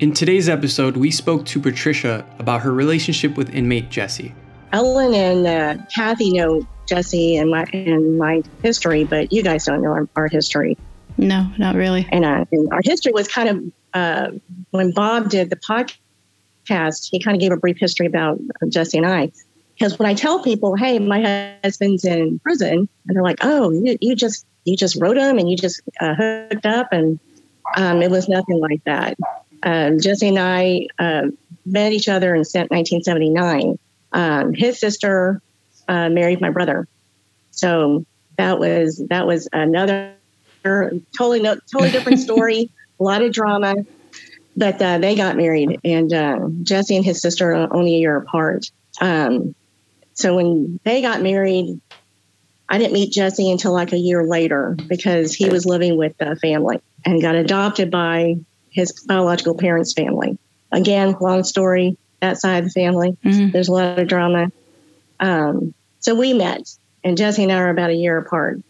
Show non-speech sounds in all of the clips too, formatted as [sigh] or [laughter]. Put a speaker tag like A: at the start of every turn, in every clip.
A: In today's episode, we spoke to Patricia about her relationship with inmate Jesse.
B: Ellen and uh, Kathy know Jesse and my and my history, but you guys don't know our, our history.
C: No, not really.
B: And, uh, and our history was kind of uh, when Bob did the podcast, he kind of gave a brief history about Jesse and I. Because when I tell people, "Hey, my husband's in prison," and they're like, "Oh, you, you just you just wrote him and you just uh, hooked up," and um, it was nothing like that. Um, Jesse and I uh, met each other in 1979. Um, his sister uh, married my brother, so that was that was another totally no, totally different [laughs] story. a lot of drama, but uh, they got married, and uh, Jesse and his sister are only a year apart. Um, so when they got married, I didn't meet Jesse until like a year later because he was living with the family and got adopted by his biological parents' family. Again, long story, that side of the family. Mm-hmm. There's a lot of drama. Um, so we met, and Jesse and I are about a year apart.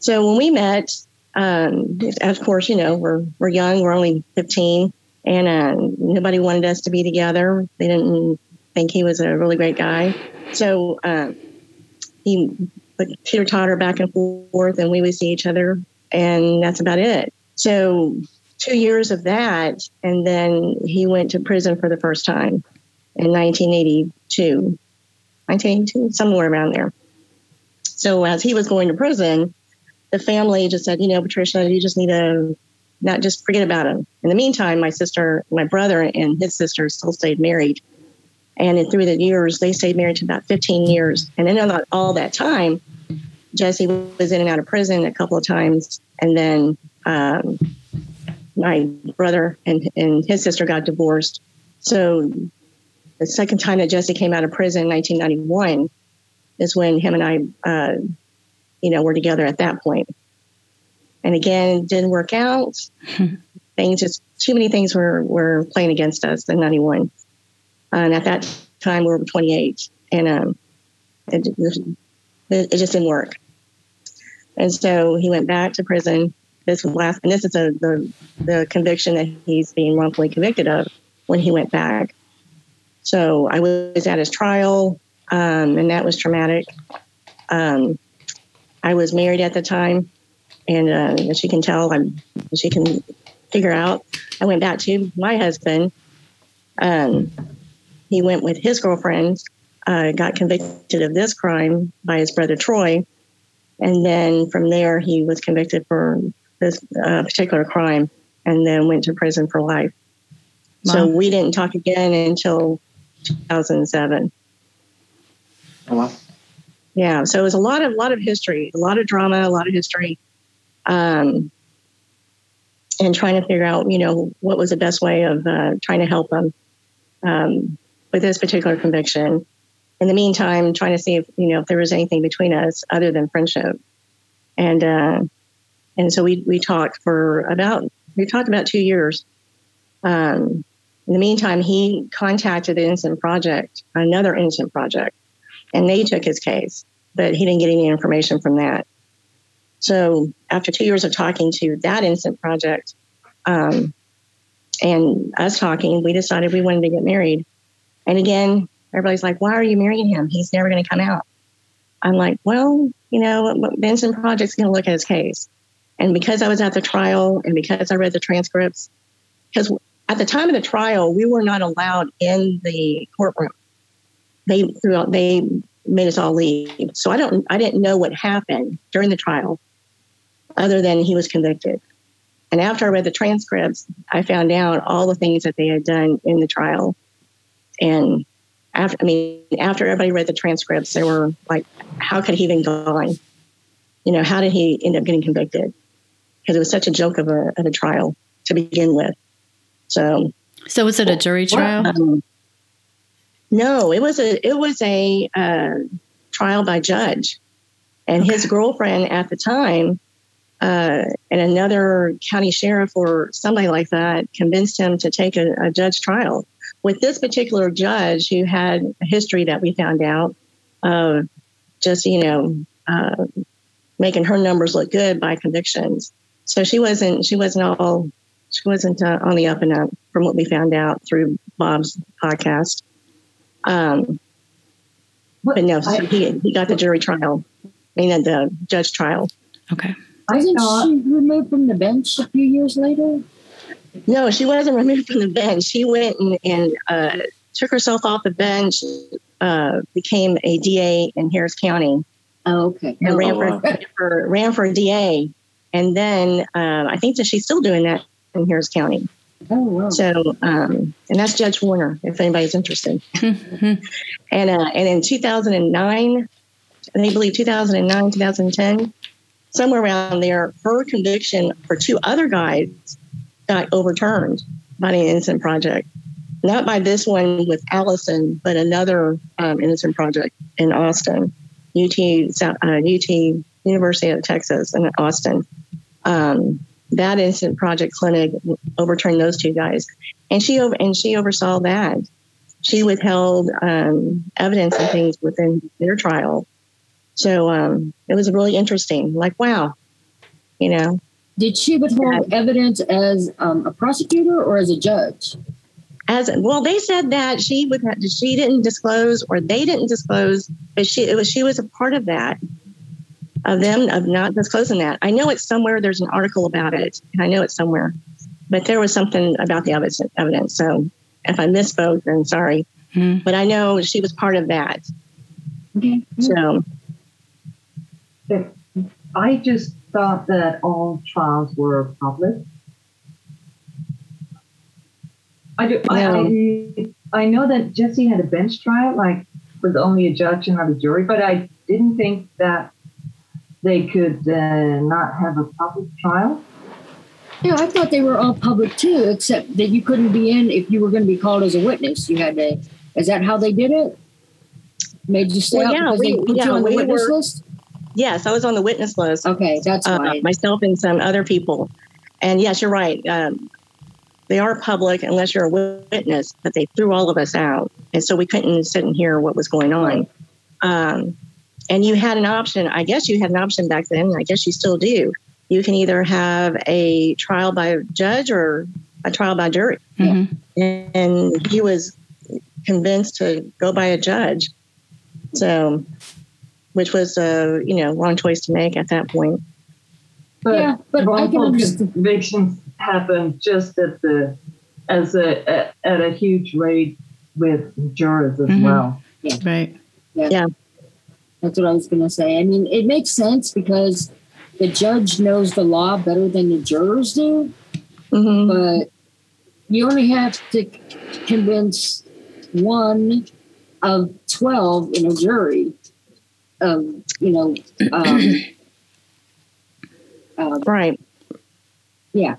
B: So when we met, um, of course, you know, we're, we're young, we're only 15, and uh, nobody wanted us to be together. They didn't think he was a really great guy. So um, he put teeter totter back and forth, and we would see each other, and that's about it. So two years of that, and then he went to prison for the first time in 1982, 1982, somewhere around there. So as he was going to prison, the family just said, you know, Patricia, you just need to not just forget about him. In the meantime, my sister, my brother, and his sister still stayed married. And through the years, they stayed married to about 15 years. And in all that time, Jesse was in and out of prison a couple of times. And then um, my brother and, and his sister got divorced. So the second time that Jesse came out of prison in 1991 is when him and I, uh, you know, were together at that point. And again, it didn't work out. [laughs] things just too many things were were playing against us in 91. And at that time, we were 28, and um, it, it, just didn't work. And so he went back to prison. This last, and this is a, the the conviction that he's being wrongfully convicted of when he went back. So I was at his trial, um, and that was traumatic. Um, I was married at the time, and uh, as you can tell, I'm as you can figure out, I went back to my husband. Um, he went with his girlfriend, uh, got convicted of this crime by his brother Troy, and then from there he was convicted for this uh, particular crime, and then went to prison for life. Wow. So we didn't talk again until 2007. Oh, wow. Yeah, so it was a lot of lot of history, a lot of drama, a lot of history, um, and trying to figure out, you know, what was the best way of uh, trying to help them. Um, with this particular conviction. In the meantime, trying to see if you know if there was anything between us other than friendship, and uh, and so we we talked for about we talked about two years. Um, in the meantime, he contacted the Innocent Project, another Innocent Project, and they took his case, but he didn't get any information from that. So after two years of talking to that Innocent Project, um, and us talking, we decided we wanted to get married. And again, everybody's like, why are you marrying him? He's never going to come out. I'm like, well, you know, Benson Project's going to look at his case. And because I was at the trial and because I read the transcripts, because at the time of the trial, we were not allowed in the courtroom. They they made us all leave. So I don't I didn't know what happened during the trial, other than he was convicted. And after I read the transcripts, I found out all the things that they had done in the trial and after, I mean, after everybody read the transcripts, they were like, how could he even gone? You know, how did he end up getting convicted? Because it was such a joke of a, of a trial to begin with. So,
C: so was it a jury trial? Um,
B: no, it was a it was a uh, trial by judge, and okay. his girlfriend at the time, uh, and another county sheriff or somebody like that convinced him to take a, a judge trial with this particular judge who had a history that we found out of just, you know, uh, making her numbers look good by convictions. So she wasn't, she wasn't all, She wasn't uh, on the up and up from what we found out through Bob's podcast. Um,
D: What-
B: but no, so
D: I-
B: he, he got the jury trial. I mean, uh, the judge trial.
C: Okay.
D: I
E: Wasn't
D: thought,
E: she removed from the bench a few years later?
B: No, she wasn't removed from the bench. She went and, and uh, took herself off the bench, uh, became a DA in Harris County,
E: Oh, okay.
B: and
E: Oh,
B: ran,
E: wow.
B: for, for ran for a DA. And then um, I think that she's still doing that in Harris County.
E: Oh, wow.
B: So, um, and that's Judge Warner, if anybody's interested. [laughs]
C: Mhm.
B: And uh, and in 2009, they believe 2009, 2010, somewhere around there, her conviction for two other guys got overturned by the Innocent Project. Not by this one with Allison, but another um, Innocent Project in Austin, UT, uh, UT University of Texas in Austin. Um, that Innocent Project clinic overturned those two guys, and she over and she oversaw that she withheld um, evidence and things within their trial. So um, it was really interesting. Like, wow, you know,
E: Did she withhold evidence as um, a prosecutor or as a judge?
B: as well, they said that she would have, she didn't disclose or they didn't disclose, but she it was she was a part of that of them of not disclosing that. I know it's somewhere. There's an article about it, and I know it's somewhere, but there was something about the evidence. Evidence. So if I misspoke, then sorry.
C: Mhm.
B: But I know she was part of that.
E: Okay.
B: So
D: I just thought that all trials were public. I do. I, I, I know that Jesse had a bench trial, like with only a judge and not a jury, but I didn't think that they could uh, not have a public trial.
E: Yeah, I thought they were all public too, except that you couldn't be in if you were going to be called as a witness. You had to. Is that how they did it? Made you stay
B: Well,
E: out
B: yeah,
E: because they
B: we-
E: put
B: yeah,
E: you on the
B: we
E: witness
B: were-
E: list?
B: yes, I was on the witness list.
E: Okay, that's
B: uh,
E: why.
B: myself and some other people. And yes, you're right. Um, they are public unless you're a witness, but they threw all of us out. And so we couldn't sit and hear what was going on. Um, and you had an option. I guess you had an option back then. I guess you still do. You can either have a trial by judge or a trial by jury.
C: Mhm.
B: And he was convinced to go by a judge. So, which was a you know wrong choice to make at that point.
D: But
E: yeah, but I can
D: wrongful
E: understand.
D: convictions happen just at the as a at, at a huge rate with jurors as
C: Mhm.
D: well.
C: Right.
E: That's what I was going to say. I mean, it makes sense because the judge knows the law better than the jurors do,
B: hmm
E: but you only have to convince one of 12 in a jury of, you know, um, [clears throat] uh,
B: Right.
E: Yeah.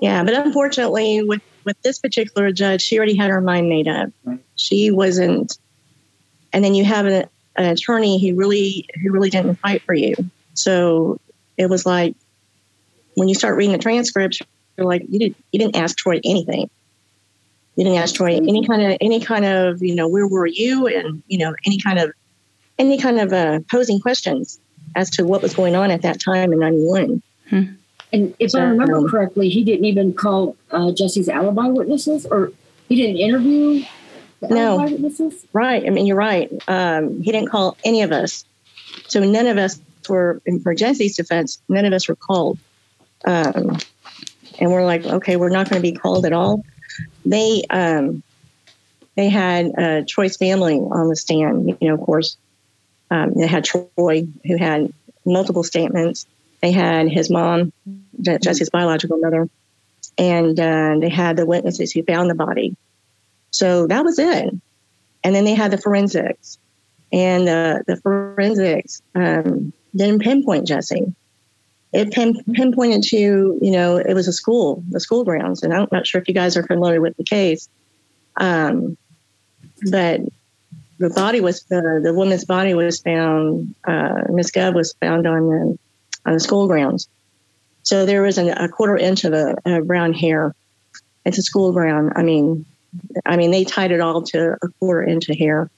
B: Yeah, but unfortunately, with with this particular judge, she already had her mind made up.
E: Right.
B: She wasn't. And then you have an, an attorney who really who really didn't fight for you. So it was like when you start reading the transcripts, you're like, you didn't you didn't ask Troy anything. You didn't ask Troy any kind of any kind of you know where were you and you know any kind of any kind of uh, posing questions as to what was going on at that time in '91.
E: and if
B: So,
E: I remember
B: um,
E: correctly, he didn't even call uh, Jesse's alibi witnesses or he didn't interview the
B: No. Right. I mean, you're right. Um, he didn't call any of us. So none of us were, and for Jesse's defense, none of us were called. Um, and we're like, okay, we're not going to be called at all. They, um, they had uh, Troy's family on the stand. You know, of course, um, they had Troy, who had multiple statements. They had his mom, Jesse's biological mother, and uh, they had the witnesses who found the body. So that was it and then they had the forensics, and uh, the forensics um, didn't pinpoint Jesse. It pin, pinpointed to you know it was a school, the school grounds, and I'm not sure if you guys are familiar with the case, um, but the body was the the woman's body was found. Uh, Miss Gov was found on the on the school grounds, so there was an, a quarter inch of a, a brown hair. It's a school ground. I mean, I mean, they tied it all to a quarter inch of hair.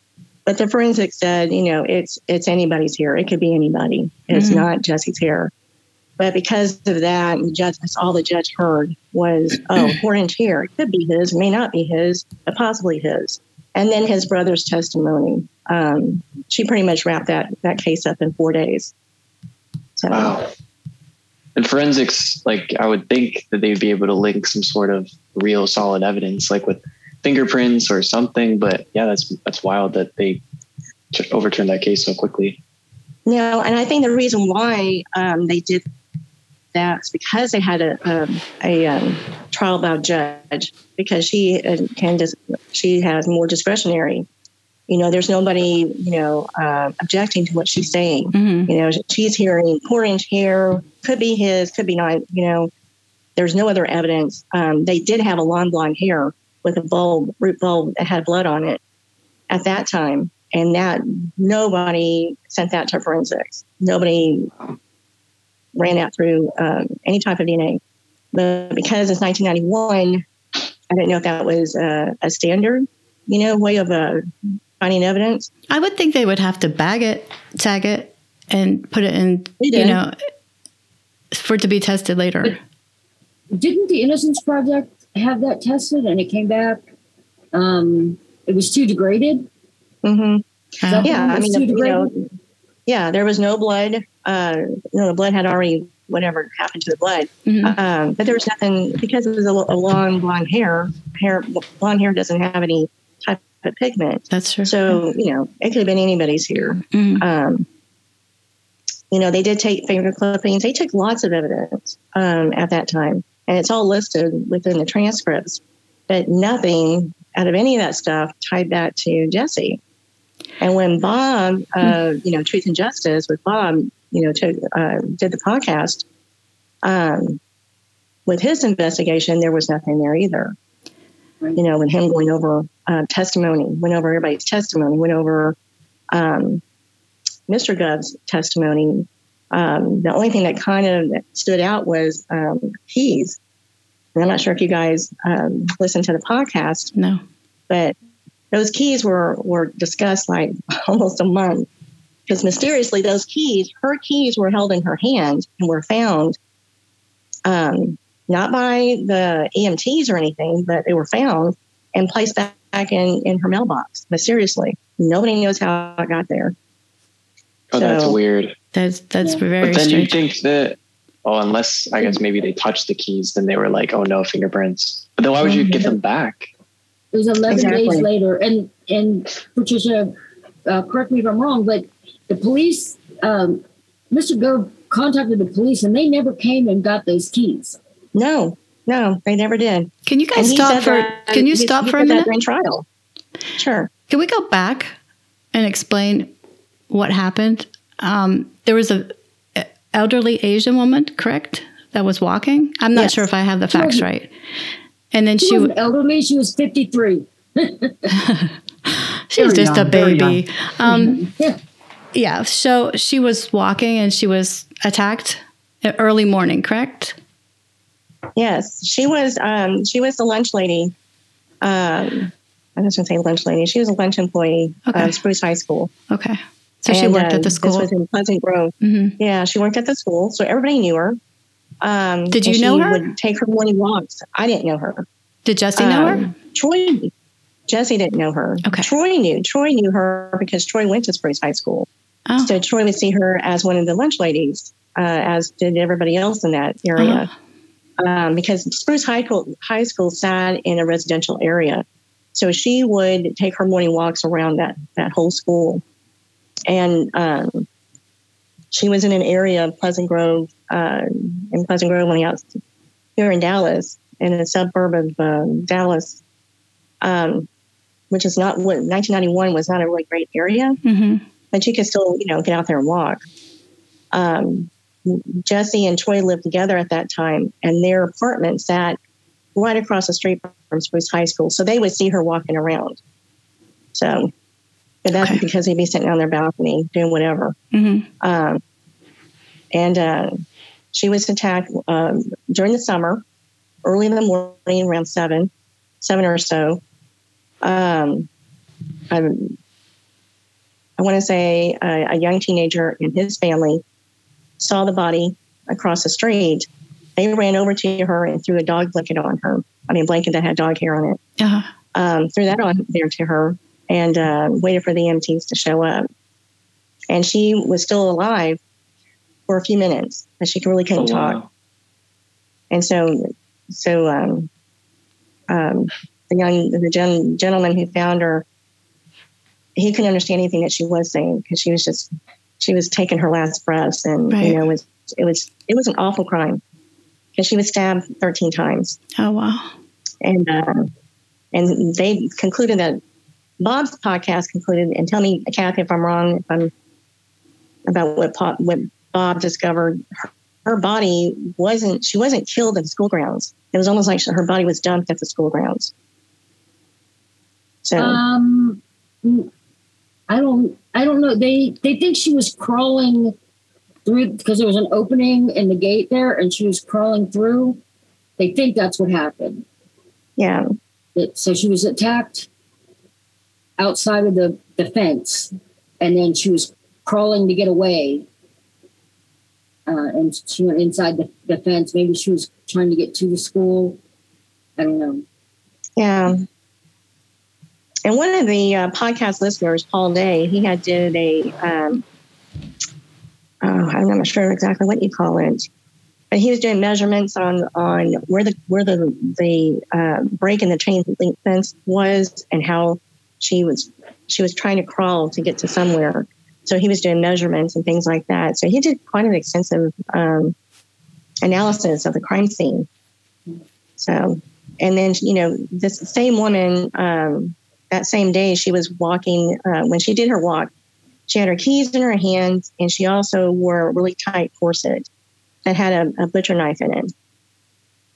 B: But the forensics said, you know, it's it's anybody's hair. It could be anybody. It's
C: Mhm.
B: not Jesse's hair. But because of that, the judge, that's all the judge heard was, oh, [clears throat] four inch hair. It could be his, may not be his, but possibly his. And then his brother's testimony. Um, she pretty much wrapped that, that case up in four days. So,
F: Wow. And forensics, like I would think that they'd be able to link some sort of real solid evidence, like with fingerprints or something. But yeah, that's that's wild that they ch- overturned that case so quickly.
B: No, and I think the reason why um, they did that is because they had a um, a um, trial by judge because she uh, can just she has more discretionary. You know, there's nobody you know uh, objecting to what she's saying.
C: hmm
B: You know, she's hearing four inch hair could be his, could be not. You know, there's no other evidence. Um, they did have a long blonde hair with a bulb, root bulb that had blood on it at that time, and that nobody sent that to forensics. Nobody ran that through um, any type of DNA. But because it's 1991, I didn't know if that was uh, a standard, you know, way of uh, finding evidence.
C: I would think they would have to bag it, tag it, and put it in, you know, for it to be tested later.
E: Didn't the Innocence Project have that tested and it came back? Um, it was too degraded.
B: hmm
C: Uh,
B: yeah i mean
E: too
B: you know,
E: degraded?
B: yeah there was no blood uh you know the blood had already whatever happened to the blood
C: mhm.
B: um but there was nothing because it was a, a long blonde hair hair blonde hair doesn't have any type of pigment
C: That's true.
B: so you know it could have been anybody's hair
C: Mhm.
B: um you know they did take finger clippings they took lots of evidence um at that time and it's all listed within the transcripts but nothing out of any of that stuff tied back to jesse and when Bob, uh, you know, Truth and Justice with Bob, you know, took, uh, did the podcast, um, with his investigation, there was nothing there either. You know, when him going over uh, testimony, went over everybody's testimony, went over um, Mr. Gov's testimony. Um, the only thing that kind of stood out was um, keys. And I'm not sure if you guys um, listened to the podcast,
C: no.
B: but those keys were were discussed like [laughs] almost a month because mysteriously those keys her keys were held in her hand and were found um, not by the emts or anything but they were found and placed back in in her mailbox mysteriously nobody knows how it got there
F: Oh, that's weird.
C: That's that's
E: Yeah.
C: very
F: but then you think that, oh, unless I guess maybe they touched the keys, then they were like, oh no, fingerprints. But then why would you give them back?
E: It was 11
B: Exactly.
E: days later. And, and Patricia, uh, correct me if I'm wrong, but the police, um, Mr. Gove contacted the police and they never came and got those keys.
B: no no they never did
C: Can you guys
B: he
C: stop
B: said
C: for?
B: that-
C: Can you
B: he-
C: stop
B: he
C: for a minute?
B: during trial sure
C: Can we go back and explain what happened? Um, there was a a elderly Asian woman, correct, that was walking. I'm not
B: Yes.
C: sure if I have the facts right. And then
E: She,
C: she
E: wasn't elderly. She was 53. [laughs]
C: she was just a
D: young, very young.
C: baby. Um,
E: Yeah.
C: yeah. So she was walking and she was attacked early morning, correct?
B: Yes, she was. Um, she was the lunch lady. Um, I was going to say lunch lady. She was a lunch employee
C: Okay.
B: of Spruce High School.
C: Okay. So she worked at the school.
B: This was in Pleasant Grove.
C: hmm
B: Yeah, she worked at the school, so everybody knew her. Um,
C: Did you know
B: she
C: her?
B: Would take her morning walks. I didn't know her.
C: Did Jesse know her?
B: Um, Troy, Jesse didn't know her.
C: Okay.
B: Troy knew. Troy knew her because Troy went to Spruce High School.
C: Oh.
B: So Troy would see her as one of the lunch ladies, uh, as did everybody else in that area. Um, because Spruce High School, High School sat in a residential area. So she would take her morning walks around that, that whole school. And um, she was in an area of Pleasant Grove, uh, in Pleasant Grove on the out here in Dallas, in a suburb of um, Dallas, um, which is not what 1991 was not a really great area
C: hmm
B: but you could still, you know, get out there and walk. Um, Jesse and Troy lived together at that time, and their apartment sat right across the street from Spruce High School. So they would see her walking around. So, but that's
C: Okay.
B: because they'd be sitting on their balcony doing whatever.
C: hmm
B: Um, and uh, she was attacked um, during the summer, early in the morning, around seven, seven or so. Um, I'm, I want to say a, a young teenager and his family saw the body across the street, they ran over to her and threw a dog blanket on her. I mean, blanket that had dog hair on it.
C: Uh,
B: Um, threw that on there to her and uh, waited for the EMTs to show up. And she was still alive for a few minutes, but she really couldn't
F: Oh,
B: talk.
F: wow.
B: And so, so um, um, the young the gen- gentleman who found her, he couldn't understand anything that she was saying because she was just she was taking her last breaths, and
C: Right.
B: you know, it was it was it was an awful crime because she was stabbed thirteen times,
C: oh wow.
B: and uh, and they concluded that Bob's podcast concluded, and tell me, Kathy, if I'm wrong, if I'm about what Pop, what Bob discovered. Her, her body wasn't she wasn't killed at the school grounds. It was almost like her body was dumped at the school grounds. So
E: Um, I don't. I don't know. They they think she was crawling through because there was an opening in the gate there, and she was crawling through. They think that's what happened.
B: yeah,
E: That so she was attacked outside of the the fence, and then she was crawling to get away. Uh, and she went inside the, the fence. Maybe she was trying to get to the school. I don't know.
B: yeah. And one of the uh, podcast listeners, Paul Day, he had did a um, oh, I'm not sure exactly what you call it, but he was doing measurements on on where the where the the uh, break in the chain link fence was and how she was she was trying to crawl to get to somewhere. So he was doing measurements and things like that. So he did quite an extensive um, analysis of the crime scene. So, and then you know this same woman um, that same day she was walking uh, when she did her walk. She had her keys in her hands, and she also wore a really tight corset that had a, a butcher knife in it.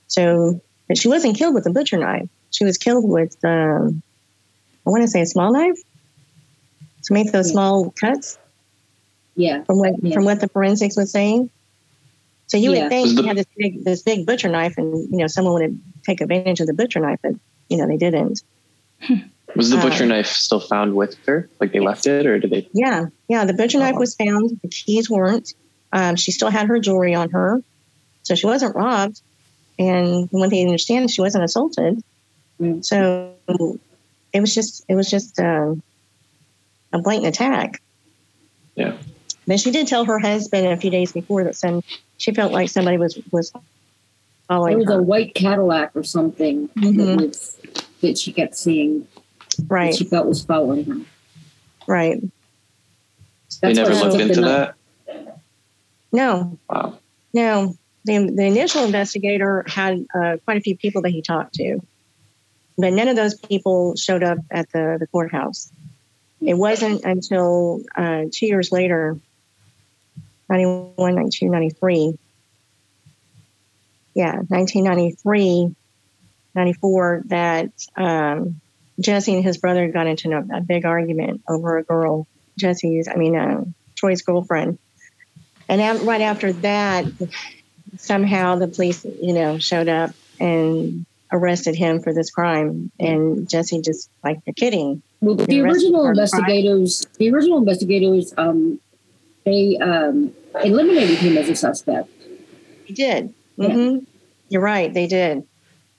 B: So, but she wasn't killed with a butcher knife. She was killed with, um, I want to say, a small knife to make those
E: Yeah.
B: small cuts
E: Yeah.
B: from what
E: Yeah.
B: from what the forensics was saying. So you
E: Yeah.
B: would think
F: Was
B: you had this big this big butcher knife, and you know someone would take advantage of the butcher knife, but you know they didn't. [laughs]
F: Was the butcher
B: Um,
F: knife still found with her? Like they left it, or did they?
B: Yeah, yeah. The butcher knife
F: Oh.
B: was found. The keys weren't. Um, she still had her jewelry on her, so she wasn't robbed. And from what they understand, she wasn't assaulted.
E: Mm.
B: So it was just it was just uh, a blatant attack.
F: Yeah.
B: But she did tell her husband a few days before that some she felt like somebody was was
E: There
B: following
E: was a white Cadillac or something
B: Mhm.
E: that was that she kept seeing that
B: Right,
E: she felt was following her.
B: right.
F: They never looked into
E: knife.
F: that.
B: No,
F: Wow.
B: No, the, the initial investigator had uh, quite a few people that he talked to, but none of those people showed up at the, the courthouse. It wasn't until uh, two years later, 91, 92, 93. Yeah, 1993, 94, that um, Jesse and his brother got into a, big argument over a girl, Jesse's, I mean, uh, Troy's girlfriend. And af- right after that, somehow the police, you know, showed up and arrested him for this crime. And Jesse just like, you're kidding.
E: Well, the
B: The
E: original
B: for crime.
E: investigators, the original investigators, um, they um, eliminated him as a suspect.
B: He did.
E: Yeah.
B: hmm You're right. They did.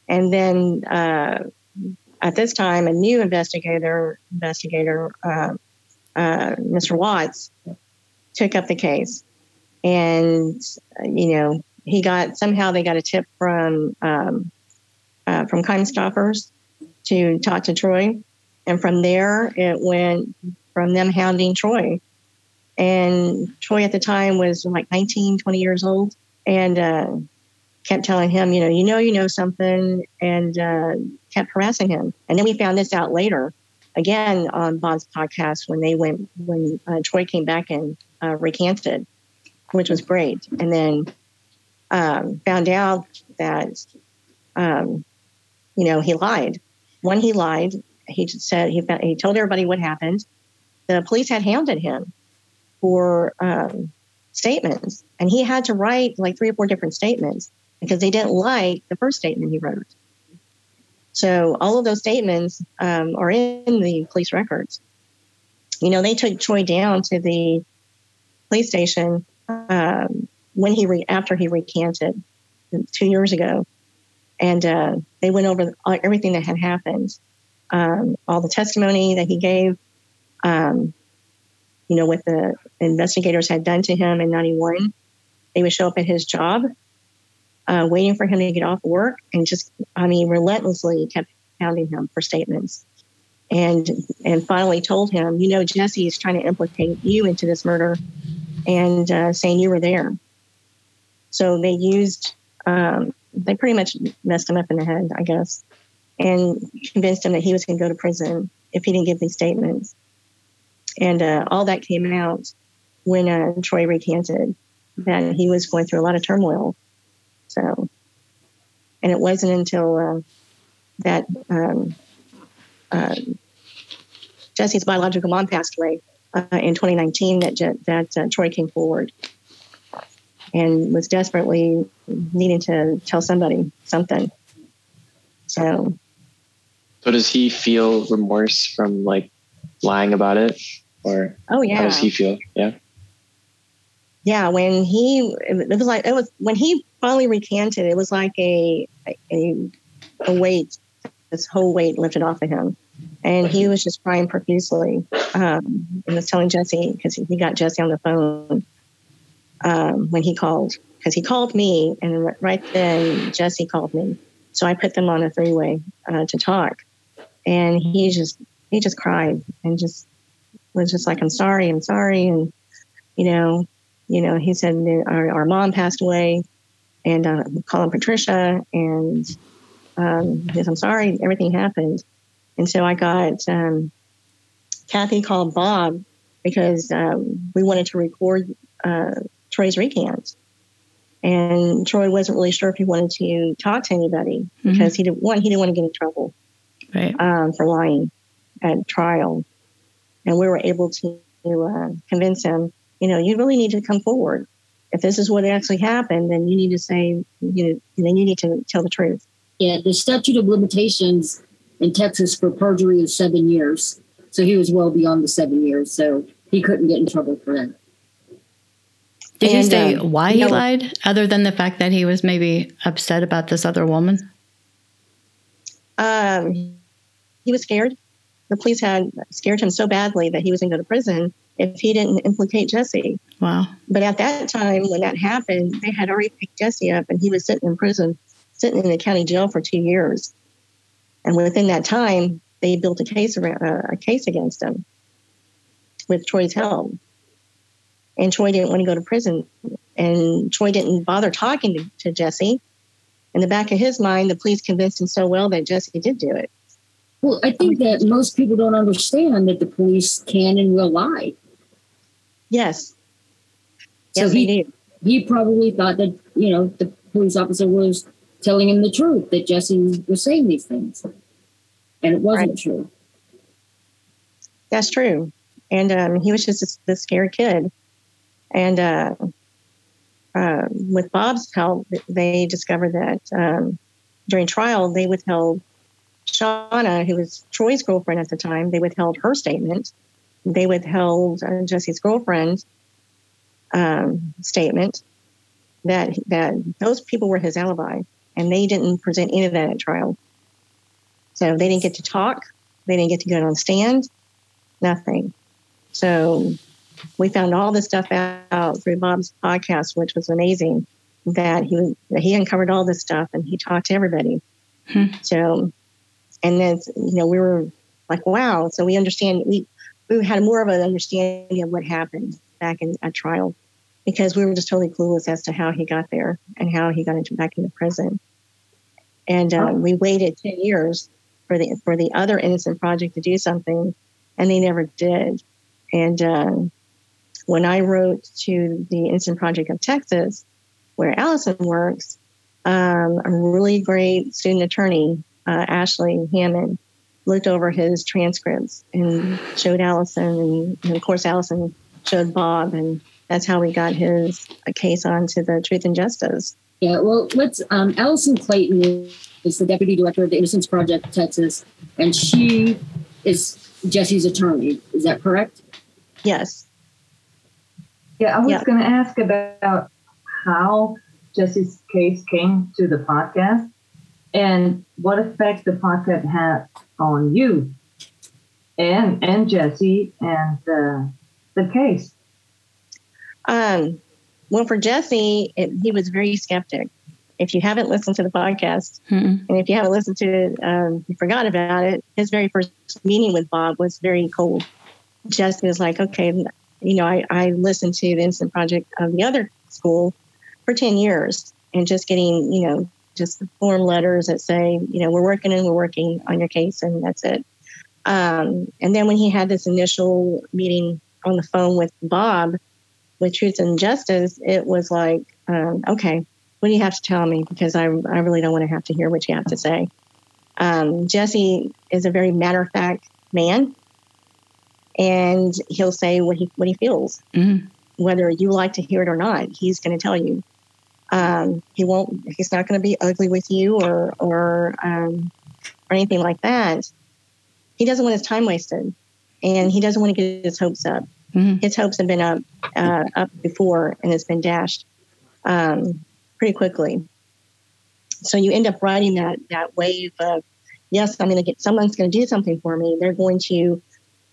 B: And then uh, at this time, a new investigator, investigator, uh, uh, Mr. Watts, took up the case. And, uh, you know, he got somehow they got a tip from um, uh, from Crime Stoppers to talk to Troy. And from there, it went from them hounding Troy. And Troy at the time was like 19, 20 years old and uh, kept telling him, you know, you know, you know something, and uh, kept harassing him. And then we found this out later, again on Bob's podcast when they went when uh, Troy came back and uh, recanted, which was great. And then um, found out that, um, you know, he lied. When he lied, he said he he told everybody what happened. The police had hounded him for um, statements, and he had to write like three or four different statements because they didn't like the first statement he wrote. So all of those statements um, are in the police records. You know, they took Troy down to the police station, um, when he re, after he recanted two years ago, and uh, they went over everything that had happened, um, all the testimony that he gave, um, you know, what the investigators had done to him in '91. They would show up at his job, uh, waiting for him to get off work, and just, I mean, relentlessly kept hounding him for statements and and finally told him, you know, Jesse is trying to implicate you into this murder, and uh, saying you were there. So they used, um, they pretty much messed him up in the head, I guess, and convinced him that he was going to go to prison if he didn't give these statements. And uh, all that came out when uh, Troy recanted that he was going through a lot of turmoil. So, and it wasn't until uh, that um, uh, Jesse's biological mom passed away uh, in 2019 that that uh, Troy came forward and was desperately needing to tell somebody something. So,
F: so does he feel remorse from like lying about it, or
B: oh yeah,
F: how does he feel? Yeah,
B: yeah. When he it was like it was when he finally recanted, it was like a a, a weight, this whole weight lifted off of him and he was just crying profusely um, and was telling Jesse because he got Jesse on the phone um, when he called because he called me and right then Jesse called me. So I put them on a three way uh, to talk. And he just he just cried and just was just like I'm sorry I'm sorry and you know you know he said our, our mom passed away and uh, call him Patricia and um, he I'm sorry everything happened. And so I got um, Kathy called Bob because um, we wanted to record uh, Troy's recant. And Troy wasn't really sure if he wanted to talk to anybody mm-hmm. because he didn't one he didn't want to get in trouble
C: right.
B: um, for lying at trial, and we were able to uh, convince him. You know, you really need to come forward. If this is what actually happened, then you need to say you know, then you need to tell the truth.
E: Yeah, the statute of limitations in Texas for perjury is seven years. So he was well beyond the seven years. So he couldn't get in trouble for that.
C: Did and, you say um, why he no, lied, other than the fact that he was maybe upset about this other woman?
B: Um, he was scared. The police had scared him so badly that he was going to go to prison if he didn't implicate Jesse.
C: Wow.
B: But at that time, when that happened, they had already picked Jesse up and he was sitting in prison, sitting in the county jail for two years. And within that time, they built a case around, uh, a case against him with Troy's help. And Troy didn't want to go to prison. And Troy didn't bother talking to, to Jesse. In the back of his mind, the police convinced him so well that Jesse did do it.
E: Well, I think that most people don't understand that the police can and will lie.
B: Yes.
E: So yes, he, he probably thought that, you know, the police officer was telling him the truth that Jesse was saying these things. And it wasn't right. true.
B: That's true. And um, he was just a, scared kid. And uh, uh, with Bob's help, they discovered that um, during trial, they withheld Shauna, who was Troy's girlfriend at the time, they withheld her statement. They withheld uh, Jesse's girlfriend's um, statement that that those people were his alibi and they didn't present any of that at trial. So they didn't get to talk. They didn't get to go on stand. Nothing. So we found all this stuff out through Bob's podcast, which was amazing. That he that he uncovered all this stuff and he talked to everybody. Hmm. So, and then you know we were like, wow. So we understand we we had more of an understanding of what happened back in at trial because we were just totally clueless as to how he got there and how he got into back into prison. And uh, we waited ten years for the for the other innocent project to do something, and they never did. And uh, when I wrote to the Innocent Project of Texas, where Allison works, um, a really great student attorney, uh, Ashley Hammond, looked over his transcripts and showed Allison, and, and of course Allison showed Bob, and that's how we got his case onto the Truth and Justice.
E: Yeah, well, let's. Um, Allison Clayton is the deputy director of the Innocence Project Texas, and she is Jesse's attorney. Is that correct?
B: Yes.
D: Yeah, I was yeah. going to ask about how Jesse's case came to the podcast and what effect the podcast had on you and and Jesse and uh, the case.
B: Um, well, for Jesse, it, he was very skeptic. If you haven't listened to the podcast,
C: Mm-mm.
B: and if you haven't listened to it, um, you forgot about it. His very first meeting with Bob was very cold. Jesse was like, okay, you know, I, I listened to the Innocent Project of the other school for 10 years and just getting, you know, just form letters that say, you know, we're working and we're working on your case and that's it. Um, and then when he had this initial meeting on the phone with Bob with Truth and Justice, it was like, um, okay, what do you have to tell me? Because I, I really don't want to have to hear what you have to say. Um, Jesse is a very matter of fact man, and he'll say what he what he feels,
C: Mhm.
B: whether you like to hear it or not. He's going to tell you. Um, he won't. He's not going to be ugly with you or or um, or anything like that. He doesn't want his time wasted, and he doesn't want to get his hopes up.
C: Mhm.
B: His hopes have been up uh, up before, and it's been dashed um, pretty quickly. So you end up riding that that wave of yes, I'm going to get someone's going to do something for me. They're going to,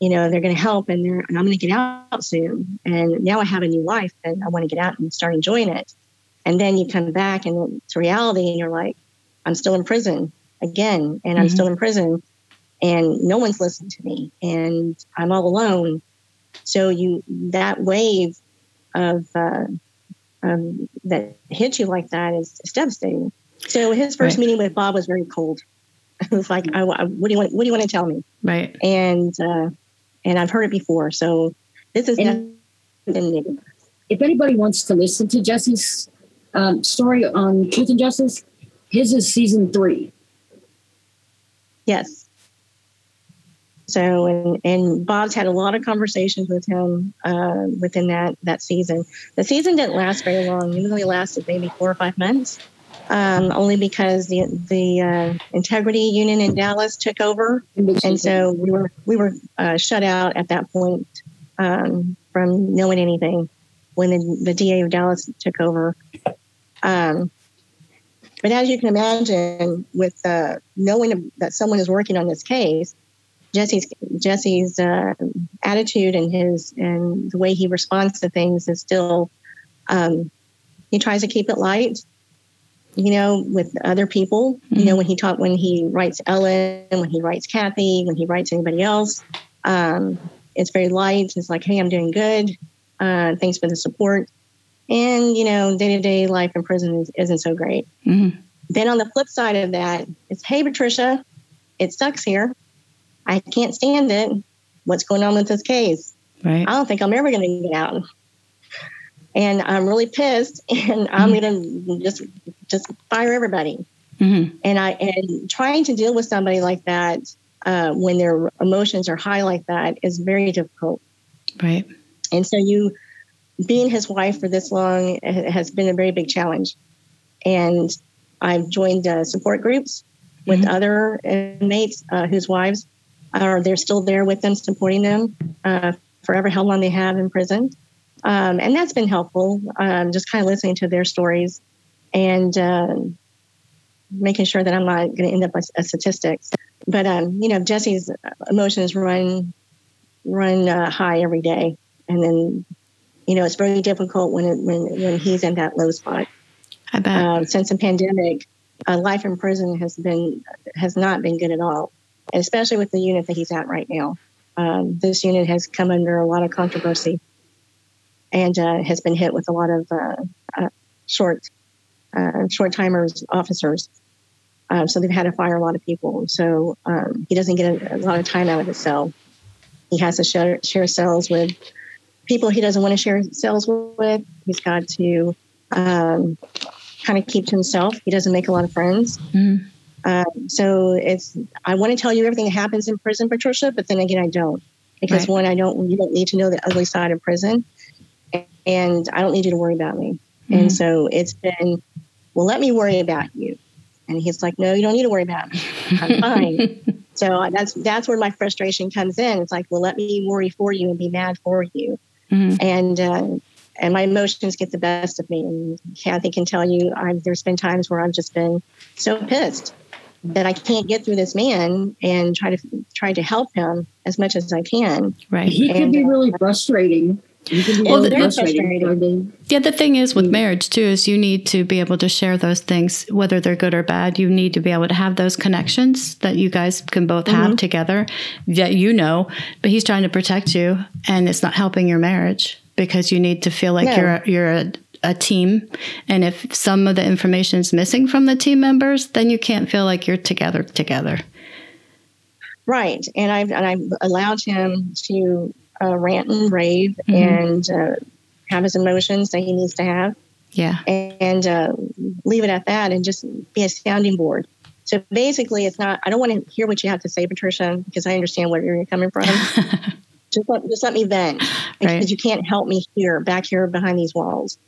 B: you know, they're going to help, and they're and I'm going to get out soon. And now I have a new life, and I want to get out and start enjoying it. And then you come back and it's reality, and you're like, I'm still in prison again, and I'm still in prison, and no one's listening to me, and I'm all alone. So you that wave of uh, um, that hits you like that is, is devastating. So his first
C: Right.
B: meeting with Bob was very cold. [laughs] It was like, I, I- what do you want? What do you want to tell me?
C: Right.
B: And uh, and I've heard it before, so this is
E: And-
B: nothing
E: if anybody wants to listen to Jesse's um, story on Truth and Justice, his is season three.
B: Yes. So and and Bob's had a lot of conversations with him uh, within that that season. The season didn't last very long. It only lasted maybe four or five months, um, only because the the uh, Integrity Unit in Dallas took over, and so we were we were uh, shut out at that point um, from knowing anything when the, the DA of Dallas took over. Um, but as you can imagine, with uh, knowing that someone is working on this case, Jesse's Jesse's uh, attitude and his and the way he responds to things is still um, he tries to keep it light. You know, with other people. You know, when he talk when he writes Ellen, when he writes Kathy, when he writes anybody else, um, it's very light. It's like, hey, I'm doing good. Uh, thanks for the support. And you know, day to day life in prison is, isn't so great.
C: hmm
B: Then on the flip side of that, it's hey Patricia, it sucks here. I can't stand it. What's going on with this case?
C: Right.
B: I don't think I'm ever going to get out. And I'm really pissed, [laughs] and I'm going to just just fire everybody.
C: hmm
B: And I and trying to deal with somebody like that uh, when their emotions are high like that is very difficult.
C: Right.
B: And so you being his wife for this long has been a very big challenge. And I've joined uh, support groups with
C: Mhm.
B: other inmates uh, whose wives are they're still there with them, supporting them uh, forever how long they have in prison. Um, and that's been helpful. Um, just kind of listening to their stories and um making sure that I'm not going to end up as, as statistics. But um, you know, Jesse's emotions run run uh, high every day, and then you know it's very difficult when it, when when he's in that low spot.
C: I bet.
B: Um, since the pandemic, uh, life in prison has been has not been good at all, and especially with the unit that he's at right now. Um, this unit has come under a lot of controversy, and uh, has been hit with a lot of uh, uh, short uh, short timers officers. Um, so they've had to fire a lot of people. So um, he doesn't get a, a lot of time out of his cell. He has to share, share cells with people he doesn't want to share cells with. He's got to um, kind of keep to himself. He doesn't make a lot of friends.
C: Mhm.
B: Um, so it's I want to tell you everything that happens in prison, Patricia, but then again, I don't because
C: Right.
B: one, I don't. You don't need to know the ugly side of prison, and I don't need you to worry about me.
C: Mhm.
B: And so it's been, well, let me worry about you. And he's like, no, you don't need to worry about me. I'm fine. [laughs] so that's that's where my frustration comes in. It's like, well, let me worry for you and be mad for you.
C: Mhm.
B: And uh, and my emotions get the best of me. And Kathy can tell you, I've, there's been times where I've just been so pissed that I can't get through this man and try to try to help him as much as I can.
C: Right.
E: He can
B: And,
E: be
B: uh,
E: really frustrating. He can be
C: Well,
E: frustrating.
B: frustrating.
C: Yeah, the thing is with hmm. marriage too is you need to be able to share those things, whether they're good or bad. You need to be able to have those connections that you guys can both have mm-hmm. together that you know. But he's trying to protect you, and it's not helping your marriage because you need to feel like
B: No.
C: you're a, you're a, a team. And if some of the information is missing from the team members, then you can't feel like you're together together.
B: Right, and I've and I've allowed him to uh, rant and rave
C: Mhm.
B: and uh, have his emotions that he needs to have,
C: Yeah.
B: and uh, leave it at that, and just be a sounding board. So basically, it's not. I don't want to hear what you have to say, Patricia, because I understand where you're coming from. [laughs] just let, just let me vent because
C: Right.
B: you can't help me here, back here behind these walls.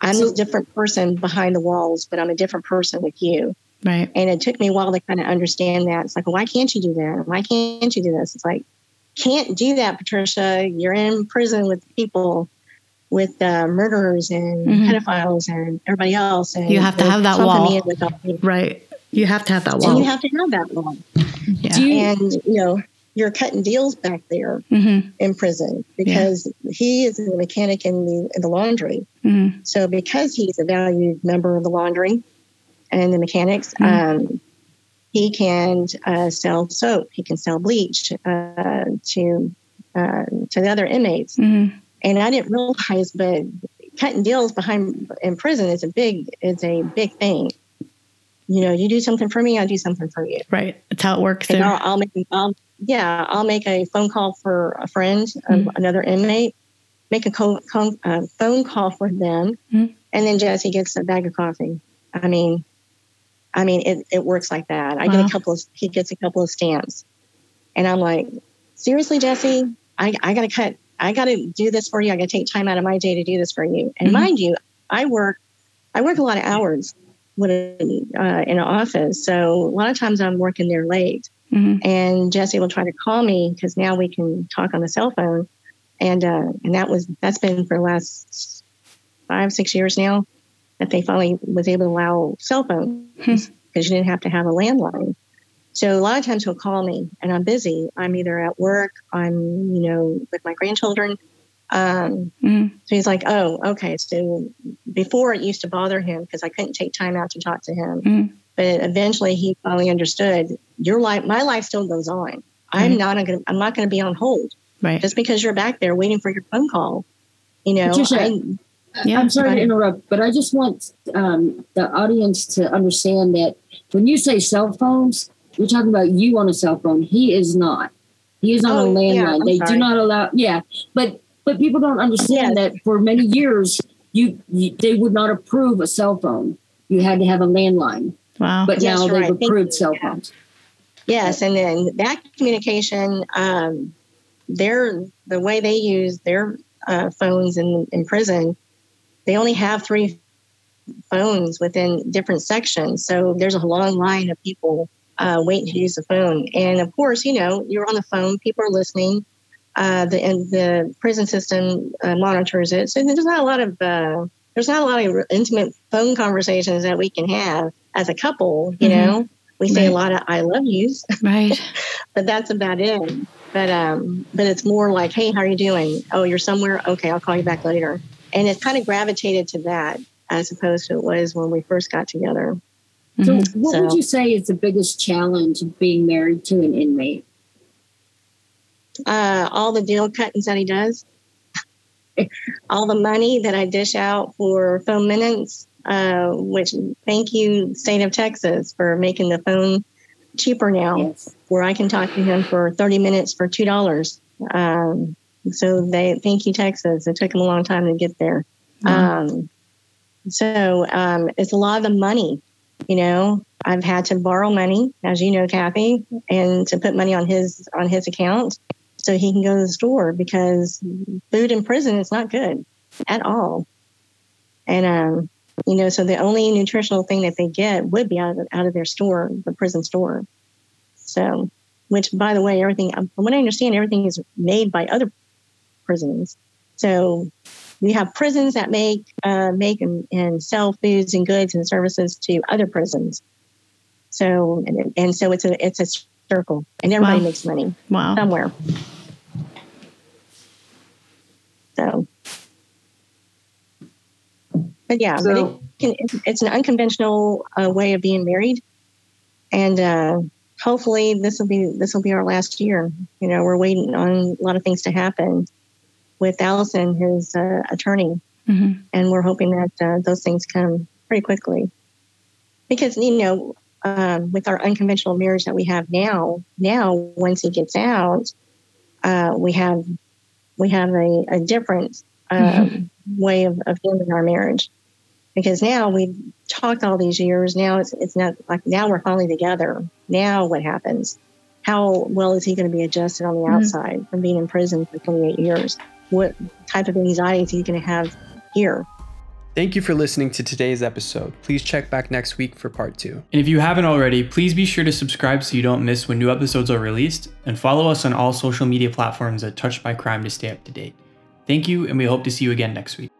B: I'm
E: So-
B: a different person behind the walls, but I'm a different person with you.
C: right.
B: And it took me a while to kind of understand that. It's like, why can't you do that? Why can't you do this? It's like, can't do that, Patricia. You're in prison with people, with uh, murderers and
C: Mhm.
B: pedophiles and everybody else. And
C: You have to have that
B: pumping
C: wall.
B: me in with all these-
C: Right. You have to have that
B: And
C: wall.
B: you have to have that wall.
C: yeah.
E: You,
B: And, you know, you're cutting deals back there
C: hmm
B: in prison because he is a mechanic in the in the laundry.
C: hmm
B: So because he's a valued member of the laundry and the mechanics, um, he can uh, sell soap. He can sell bleach uh, to uh, to the other inmates.
C: hmm
B: And I didn't realize, but cutting deals behind in prison is a big is a big thing. You know, you do something for me, I'll do something for you.
C: Right. That's how it works
B: And. I'll, I'll make, I'll, yeah, I'll make a phone call for a friend, um, another inmate, make a co- co- uh, phone call for them,
C: Mhm.
B: and then Jesse gets a bag of coffee. I mean, I mean, it, it works like that. I get a couple of, he gets a couple of stamps, and I'm like, seriously, Jesse, I, I gotta cut, I gotta do this for you. I gotta take time out of my day to do this for you. And
C: Mhm.
B: mind you, I work, I work a lot of hours with uh, in an office, so a lot of times I'm working there late
C: hmm
B: and Jesse will try to call me because now we can talk on the cell phone, and uh, and that was that's been for the last five six years now that they finally was able to allow cell phones because you didn't have to have a landline. So a lot of times he'll call me and I'm busy. I'm either at work, I'm you know with my grandchildren. Um,
C: hmm
B: so he's like, oh, okay. So before it used to bother him because I couldn't take time out to talk to him.
C: Mhm.
B: But eventually he finally understood your life, my life still goes on. I'm
C: Right.
B: not going to, I'm not going to be on hold
C: Right.
B: just because you're back there waiting for your phone call. You know,
E: Patricia,
B: I,
C: Yeah.
E: I'm sorry
B: Go
E: to interrupt, but I just want um, the audience to understand that when you say cell phones, you're talking about you on a cell phone. He is not. He is on a
B: Oh, yeah,
E: landline.
B: I'm
E: they
B: sorry.
E: do not allow. Yeah, but but people don't understand that for many years you, you they would not approve a cell phone. You had to have a landline,
C: Wow.
E: but
B: Yes,
E: now
B: you're
E: they've
B: right.
E: Approved
B: you.
E: cell
B: Yeah.
E: phones.
B: Yes, and then that communication, um, their the way they use their uh, phones in in prison, they only have three phones within different sections. So there's a long line of people uh, waiting to use the phone, and of course, you know, you're on the phone, people are listening. Uh, the and the prison system uh, monitors it, so there's not a lot of uh, there's not a lot of intimate phone conversations that we can have as a couple. You
C: Mhm.
B: know, we say a lot of "I love yous."
C: Right. [laughs]
B: but that's about it. But um, but it's more like, hey, how are you doing? Oh, you're somewhere. Okay, I'll call you back later. And it's kind of gravitated to that as opposed to it was when we first got together.
E: So,
C: Mhm.
E: what would you say is the biggest challenge of being married to an inmate?
B: Uh, all the deal cuttings that he does, [laughs] all the money that I dish out for phone minutes. Uh, which thank you, state of Texas, for making the phone cheaper now.
E: Yes.
B: where I can talk to him for 30 minutes for two dollars. Um, so they thank you, Texas. It took them a long time to get there. Um, so um, it's a lot of the money. You know, I've had to borrow money, as you know, Kathy, and to put money on his on his account so he can go to the store because food in prison is not good at all. And um, you know, so the only nutritional thing that they get would be out of out of their store, the prison store. So, which by the way, everything from what I understand, everything is made by other prisons. So we have prisons that make uh, make and, and sell foods and goods and services to other prisons. So and, and so it's a it's a circle, and everybody
C: Wow.
B: makes money
C: Wow.
B: somewhere. So, but yeah, but it can, it's an unconventional uh, way of being married, and uh, hopefully this will be this will be our last year. You know, we're waiting on a lot of things to happen with Allison, his uh, attorney,
C: hmm
B: and we're hoping that uh, those things come pretty quickly. Because you know, um, with our unconventional marriage that we have now, now once he gets out, uh, we have we have a, a different um, way of, of doing our marriage. Because now we've talked all these years. Now it's it's not like now we're finally together. Now what happens? How well is he going to be adjusted on the
C: Mhm.
B: outside from being in prison for 28 years? What type of anxiety is he going to have here?
A: Thank you for listening to today's episode. Please check back next week for part two.
G: And if you haven't already, please be sure to subscribe so you don't miss when new episodes are released, and follow us on all social media platforms at Touched by Crime to stay up to date. Thank you, and we hope to see you again next week.